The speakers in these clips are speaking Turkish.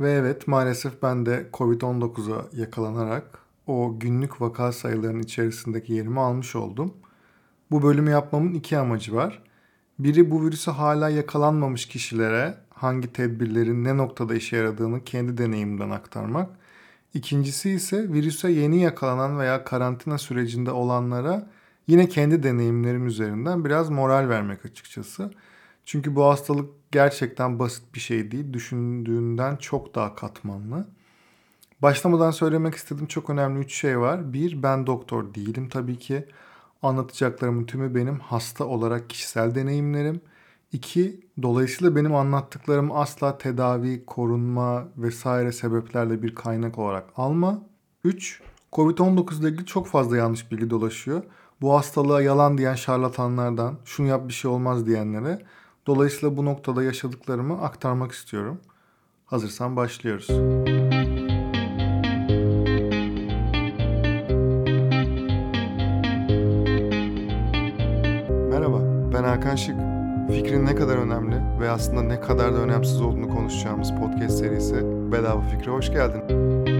Ve evet maalesef ben de Covid-19'a yakalanarak o günlük vaka sayılarının içerisindeki yerimi almış oldum. Bu bölümü yapmamın iki amacı var. Biri bu virüse hala yakalanmamış kişilere hangi tedbirlerin ne noktada işe yaradığını kendi deneyimimden aktarmak. İkincisi ise virüse yeni yakalanan veya karantina sürecinde olanlara yine kendi deneyimlerim üzerinden biraz moral vermek açıkçası. Çünkü bu hastalık gerçekten basit bir şey değil. Düşündüğünden çok daha katmanlı. Başlamadan söylemek istediğim çok önemli üç şey var. Bir, ben doktor değilim tabii ki. Anlatacaklarımın tümü benim hasta olarak kişisel deneyimlerim. İki, dolayısıyla benim anlattıklarım asla tedavi, korunma vesaire sebeplerle bir kaynak olarak alma. Üç, Covid-19 ile ilgili çok fazla yanlış bilgi dolaşıyor. Bu hastalığa yalan diyen şarlatanlardan, şunu yap bir şey olmaz diyenlere dolayısıyla bu noktada yaşadıklarımı aktarmak istiyorum. Hazırsan başlıyoruz. Merhaba, ben Hakan Şık. Fikrin ne kadar önemli ve aslında ne kadar da önemsiz olduğunu konuşacağımız podcast serisi Bedava Fikre hoş geldin.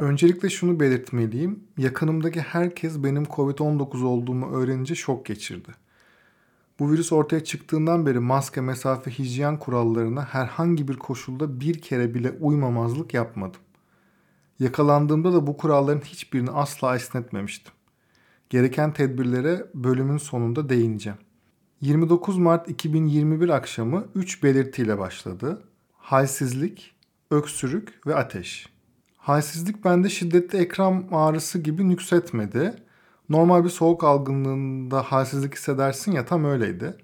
Öncelikle şunu belirtmeliyim. Yakınımdaki herkes benim Covid-19 olduğumu öğrenince şok geçirdi. Bu virüs ortaya çıktığından beri maske, mesafe, hijyen kurallarına herhangi bir koşulda bir kere bile uymamazlık yapmadım. Yakalandığımda da bu kuralların hiçbirini asla esnetmemiştim. Gereken tedbirlere bölümün sonunda değineceğim. 29 Mart 2021 akşamı 3 belirtiyle başladı. Halsizlik, öksürük ve ateş. Halsizlik bende şiddetli ekran ağrısı gibi nüksetmedi. Normal bir soğuk algınlığında halsizlik hissedersin ya tam öyleydi.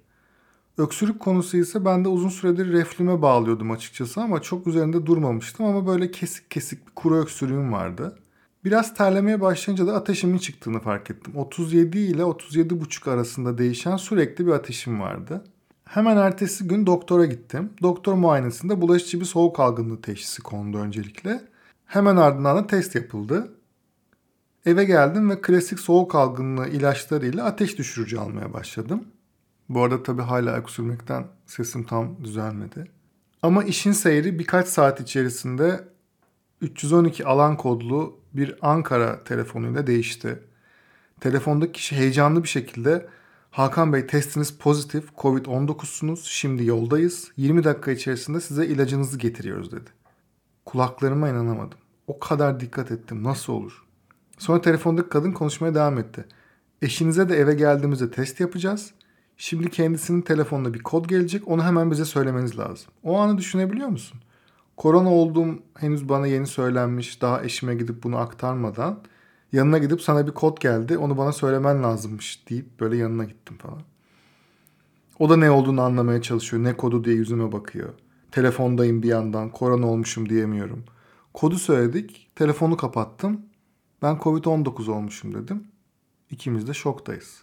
Öksürük konusu ise ben de uzun süredir reflüme bağlıyordum açıkçası ama çok üzerinde durmamıştım ama böyle kesik kesik bir kuru öksürüğüm vardı. Biraz terlemeye başlayınca da ateşimin çıktığını fark ettim. 37 ile 37,5 arasında değişen sürekli bir ateşim vardı. Hemen ertesi gün doktora gittim. Doktor muayenesinde bulaşıcı bir soğuk algınlığı teşhisi kondu öncelikle. Hemen ardından da test yapıldı. Eve geldim ve klasik soğuk algınlığı ilaçlarıyla ateş düşürücü almaya başladım. Bu arada tabii hala öksürmekten sesim tam düzelmedi. Ama işin seyri birkaç saat içerisinde 312 alan kodlu bir Ankara telefonuyla değişti. Telefondaki kişi heyecanlı bir şekilde Hakan Bey testiniz pozitif, Covid-19'sunuz, şimdi yoldayız. 20 dakika içerisinde size ilacınızı getiriyoruz dedi. Kulaklarıma inanamadım. O kadar dikkat ettim. Nasıl olur? Sonra telefondaki kadın konuşmaya devam etti. Eşinize de eve geldiğimizde test yapacağız. Şimdi kendisinin telefonuna bir kod gelecek. Onu hemen bize söylemeniz lazım. O anı düşünebiliyor musun? Korona olduğum henüz bana yeni söylenmiş. Daha eşime gidip bunu aktarmadan yanına gidip sana bir kod geldi. Onu bana söylemen lazımmış deyip böyle yanına gittim falan. O da ne olduğunu anlamaya çalışıyor. Ne kodu diye yüzüme bakıyor. Telefondayım bir yandan. Korona olmuşum diyemiyorum. Kodu söyledik. Telefonu kapattım. Ben Covid-19 olmuşum dedim. İkimiz de şoktayız.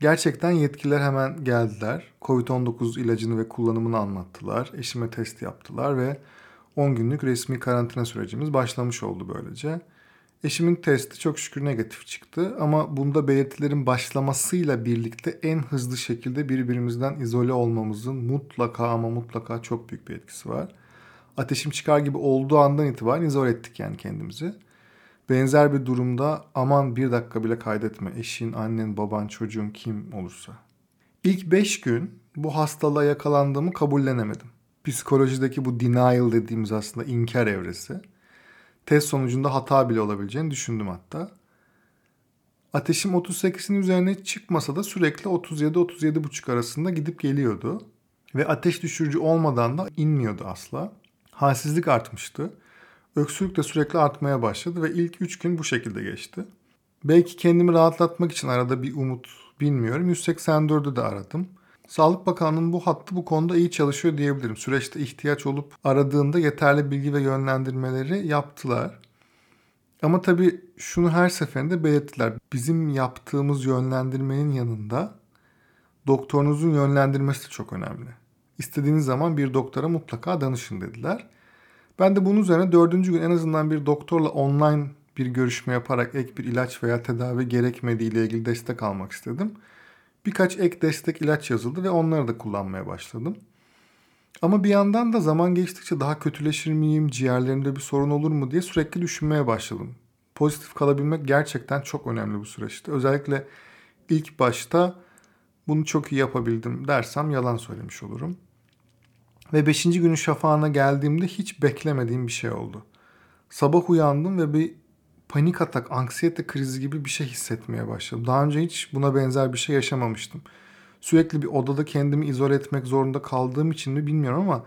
Gerçekten yetkililer hemen geldiler. Covid-19 ilacını ve kullanımını anlattılar. Eşime test yaptılar ve 10 günlük resmi karantina sürecimiz başlamış oldu böylece. Eşimin testi çok şükür negatif çıktı ama bunda belirtilerin başlamasıyla birlikte en hızlı şekilde birbirimizden izole olmamızın mutlaka ama mutlaka çok büyük bir etkisi var. Ateşim çıkar gibi olduğu andan itibaren izole ettik yani kendimizi. Benzer bir durumda aman bir dakika bile kaydetme eşin, annen, baban, çocuğun kim olursa. İlk 5 gün bu hastalığa yakalandığımı kabullenemedim. Psikolojideki bu denial dediğimiz aslında inkar evresi. Test sonucunda hata bile olabileceğini düşündüm hatta. Ateşim 38'in üzerine çıkmasa da sürekli 37-37,5 arasında gidip geliyordu. Ve ateş düşürücü olmadan da inmiyordu asla. Halsizlik artmıştı. Öksürük de sürekli artmaya başladı ve ilk 3 gün bu şekilde geçti. Belki kendimi rahatlatmak için arada bir umut bilmiyorum. 184'ü de aradım. Sağlık Bakanlığı'nın bu hattı bu konuda iyi çalışıyor diyebilirim. Süreçte ihtiyaç olup aradığında yeterli bilgi ve yönlendirmeleri yaptılar. Ama tabii şunu her seferinde belirttiler. Bizim yaptığımız yönlendirmenin yanında doktorunuzun yönlendirmesi de çok önemli. İstediğiniz zaman bir doktora mutlaka danışın dediler. Ben de bunun üzerine dördüncü gün en azından bir doktorla online bir görüşme yaparak ek bir ilaç veya tedavi gerekmediği ile ilgili destek almak istedim. Birkaç ek destek ilaç yazıldı ve onları da kullanmaya başladım. Ama bir yandan da zaman geçtikçe daha kötüleşir miyim, ciğerlerimde bir sorun olur mu diye sürekli düşünmeye başladım. Pozitif kalabilmek gerçekten çok önemli bu süreçte. Özellikle ilk başta bunu çok iyi yapabildim dersem yalan söylemiş olurum. Ve 5. günün şafağına geldiğimde hiç beklemediğim bir şey oldu. Sabah uyandım ve bir panik atak, anksiyete krizi gibi bir şey hissetmeye başladım. Daha önce hiç buna benzer bir şey yaşamamıştım. Sürekli bir odada kendimi izole etmek zorunda kaldığım için mi bilmiyorum ama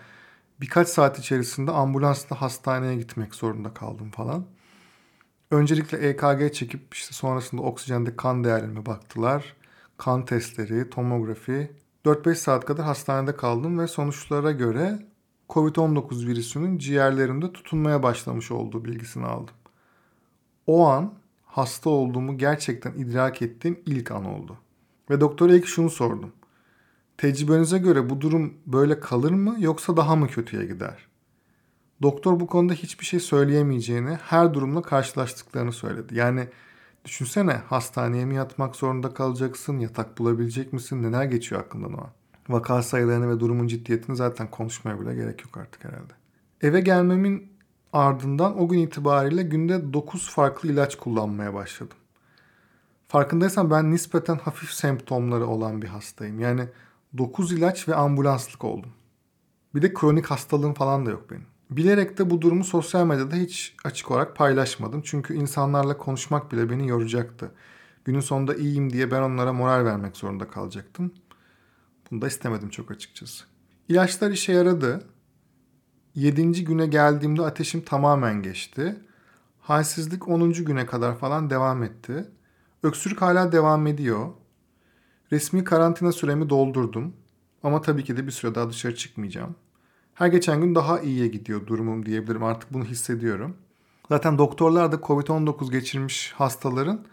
birkaç saat içerisinde ambulansla hastaneye gitmek zorunda kaldım falan. Öncelikle EKG çekip işte sonrasında oksijende kan değerlerime baktılar. Kan testleri, tomografi. 4-5 saat kadar hastanede kaldım ve sonuçlara göre COVID-19 virüsünün ciğerlerimde tutunmaya başlamış olduğu bilgisini aldım. O an hasta olduğumu gerçekten idrak ettiğim ilk an oldu. Ve doktora ilk şunu sordum. Tecrübenize göre bu durum böyle kalır mı yoksa daha mı kötüye gider? Doktor bu konuda hiçbir şey söyleyemeyeceğini, her durumla karşılaştıklarını söyledi. Yani düşünsene hastaneye mi yatmak zorunda kalacaksın, yatak bulabilecek misin, neler geçiyor aklından o an. Vaka sayılarını ve durumun ciddiyetini zaten konuşmaya bile gerek yok artık herhalde. Eve gelmemin ardından o gün itibariyle günde 9 farklı ilaç kullanmaya başladım. Farkındaysan ben nispeten hafif semptomları olan bir hastayım. Yani 9 ilaç ve ambulanslık oldum. Bir de kronik hastalığım falan da yok benim. Bilerek de bu durumu sosyal medyada hiç açık olarak paylaşmadım. Çünkü insanlarla konuşmak bile beni yoracaktı. Günün sonunda iyiyim diye ben onlara moral vermek zorunda kalacaktım. Bunu da istemedim çok açıkçası. İlaçlar işe yaradı. 7. güne geldiğimde ateşim tamamen geçti. Halsizlik 10. güne kadar falan devam etti. Öksürük hala devam ediyor. Resmi karantina süremi doldurdum. Ama tabii ki de bir süre daha dışarı çıkmayacağım. Her geçen gün daha iyiye gidiyor durumum diyebilirim. Artık bunu hissediyorum. Zaten doktorlar da COVID-19 geçirmiş hastaların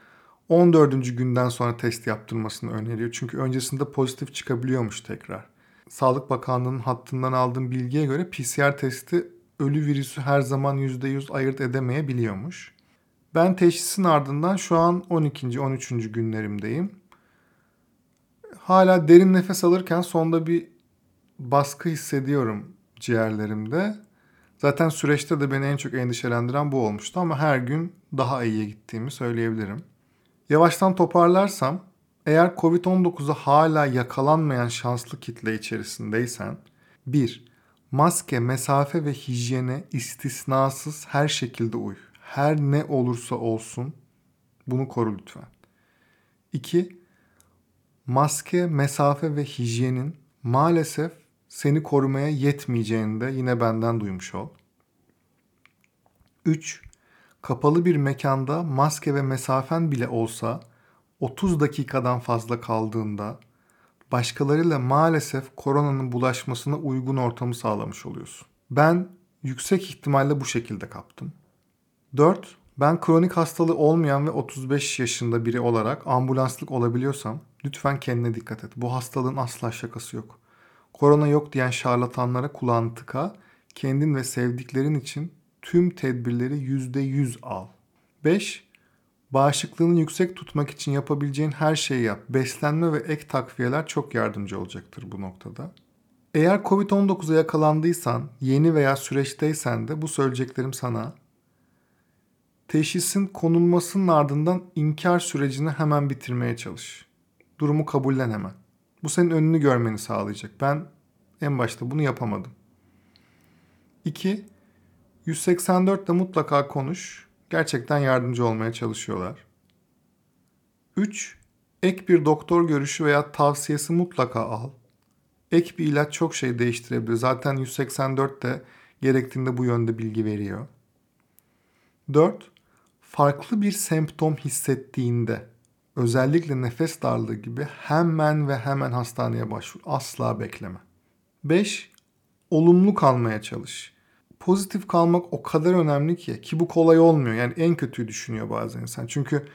14. günden sonra test yaptırmasını öneriyor. Çünkü öncesinde pozitif çıkabiliyormuş tekrar. Sağlık Bakanlığı'nın hattından aldığım bilgiye göre PCR testi ölü virüsü her zaman %100 ayırt edemeyebiliyormuş. Ben teşhisin ardından şu an 12. 13. günlerimdeyim. Hala derin nefes alırken sonda bir baskı hissediyorum ciğerlerimde. Zaten süreçte de beni en çok endişelendiren bu olmuştu ama her gün daha iyiye gittiğimi söyleyebilirim. Yavaştan toparlarsam eğer Covid-19'a hala yakalanmayan şanslı kitle içerisindeysen 1. Maske, mesafe ve hijyene istisnasız her şekilde uy. Her ne olursa olsun bunu koru lütfen. 2. Maske, mesafe ve hijyenin maalesef seni korumaya yetmeyeceğini de yine benden duymuş ol. 3. Kapalı bir mekanda maske ve mesafen bile olsa 30 dakikadan fazla kaldığında başkalarıyla maalesef koronanın bulaşmasına uygun ortamı sağlamış oluyorsun. Ben yüksek ihtimalle bu şekilde kaptım. 4. Ben kronik hastalığı olmayan ve 35 yaşında biri olarak ambulanslık olabiliyorsam lütfen kendine dikkat et. Bu hastalığın asla şakası yok. Korona yok diyen şarlatanlara kulağını tıka. Kendin ve sevdiklerin için tüm tedbirleri %100 al. 5. Bağışıklığını yüksek tutmak için yapabileceğin her şeyi yap. Beslenme ve ek takviyeler çok yardımcı olacaktır bu noktada. Eğer Covid-19'a yakalandıysan, yeni veya süreçteysen de bu söyleyeceklerim sana. Teşhisin konulmasının ardından inkar sürecini hemen bitirmeye çalış. Durumu kabullen hemen. Bu senin önünü görmeni sağlayacak. Ben en başta bunu yapamadım. 2. 184'te mutlaka konuş. Gerçekten yardımcı olmaya çalışıyorlar. 3. Ek bir doktor görüşü veya tavsiyesi mutlaka al. Ek bir ilaç çok şey değiştirebilir. Zaten 184 de gerektiğinde bu yönde bilgi veriyor. 4. Farklı bir semptom hissettiğinde özellikle nefes darlığı gibi hemen ve hemen hastaneye başvur. Asla bekleme. 5. Olumlu kalmaya çalış. Pozitif kalmak o kadar önemli ki ki bu kolay olmuyor. Yani en kötüyü düşünüyor bazen insan. Çünkü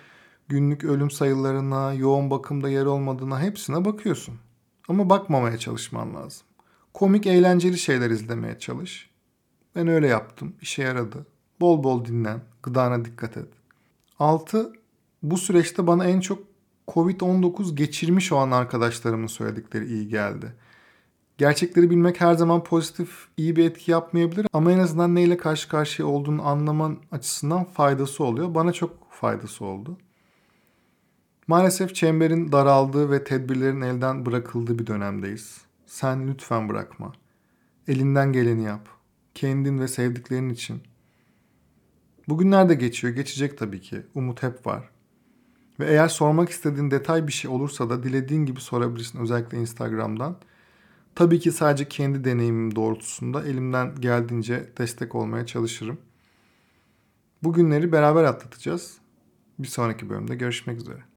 günlük ölüm sayılarına, yoğun bakımda yer olmadığına hepsine bakıyorsun. Ama bakmamaya çalışman lazım. Komik, eğlenceli şeyler izlemeye çalış. Ben öyle yaptım. İşe yaradı. Bol bol dinlen. Gıdana dikkat et. 6 bu süreçte bana en çok Covid-19 geçirmiş olan arkadaşlarımın söyledikleri iyi geldi. Gerçekleri bilmek her zaman pozitif, iyi bir etki yapmayabilir ama en azından neyle karşı karşıya olduğunu anlaman açısından faydası oluyor. Bana çok faydası oldu. Maalesef çemberin daraldığı ve tedbirlerin elden bırakıldığı bir dönemdeyiz. Sen lütfen bırakma. Elinden geleni yap. Kendin ve sevdiklerin için. Bugünler de geçiyor, geçecek tabii ki. Umut hep var. Ve eğer sormak istediğin detay bir şey olursa da dilediğin gibi sorabilirsin özellikle Instagram'dan. Tabii ki sadece kendi deneyimim doğrultusunda elimden geldiğince destek olmaya çalışırım. Bu günleri beraber atlatacağız. Bir sonraki bölümde görüşmek üzere.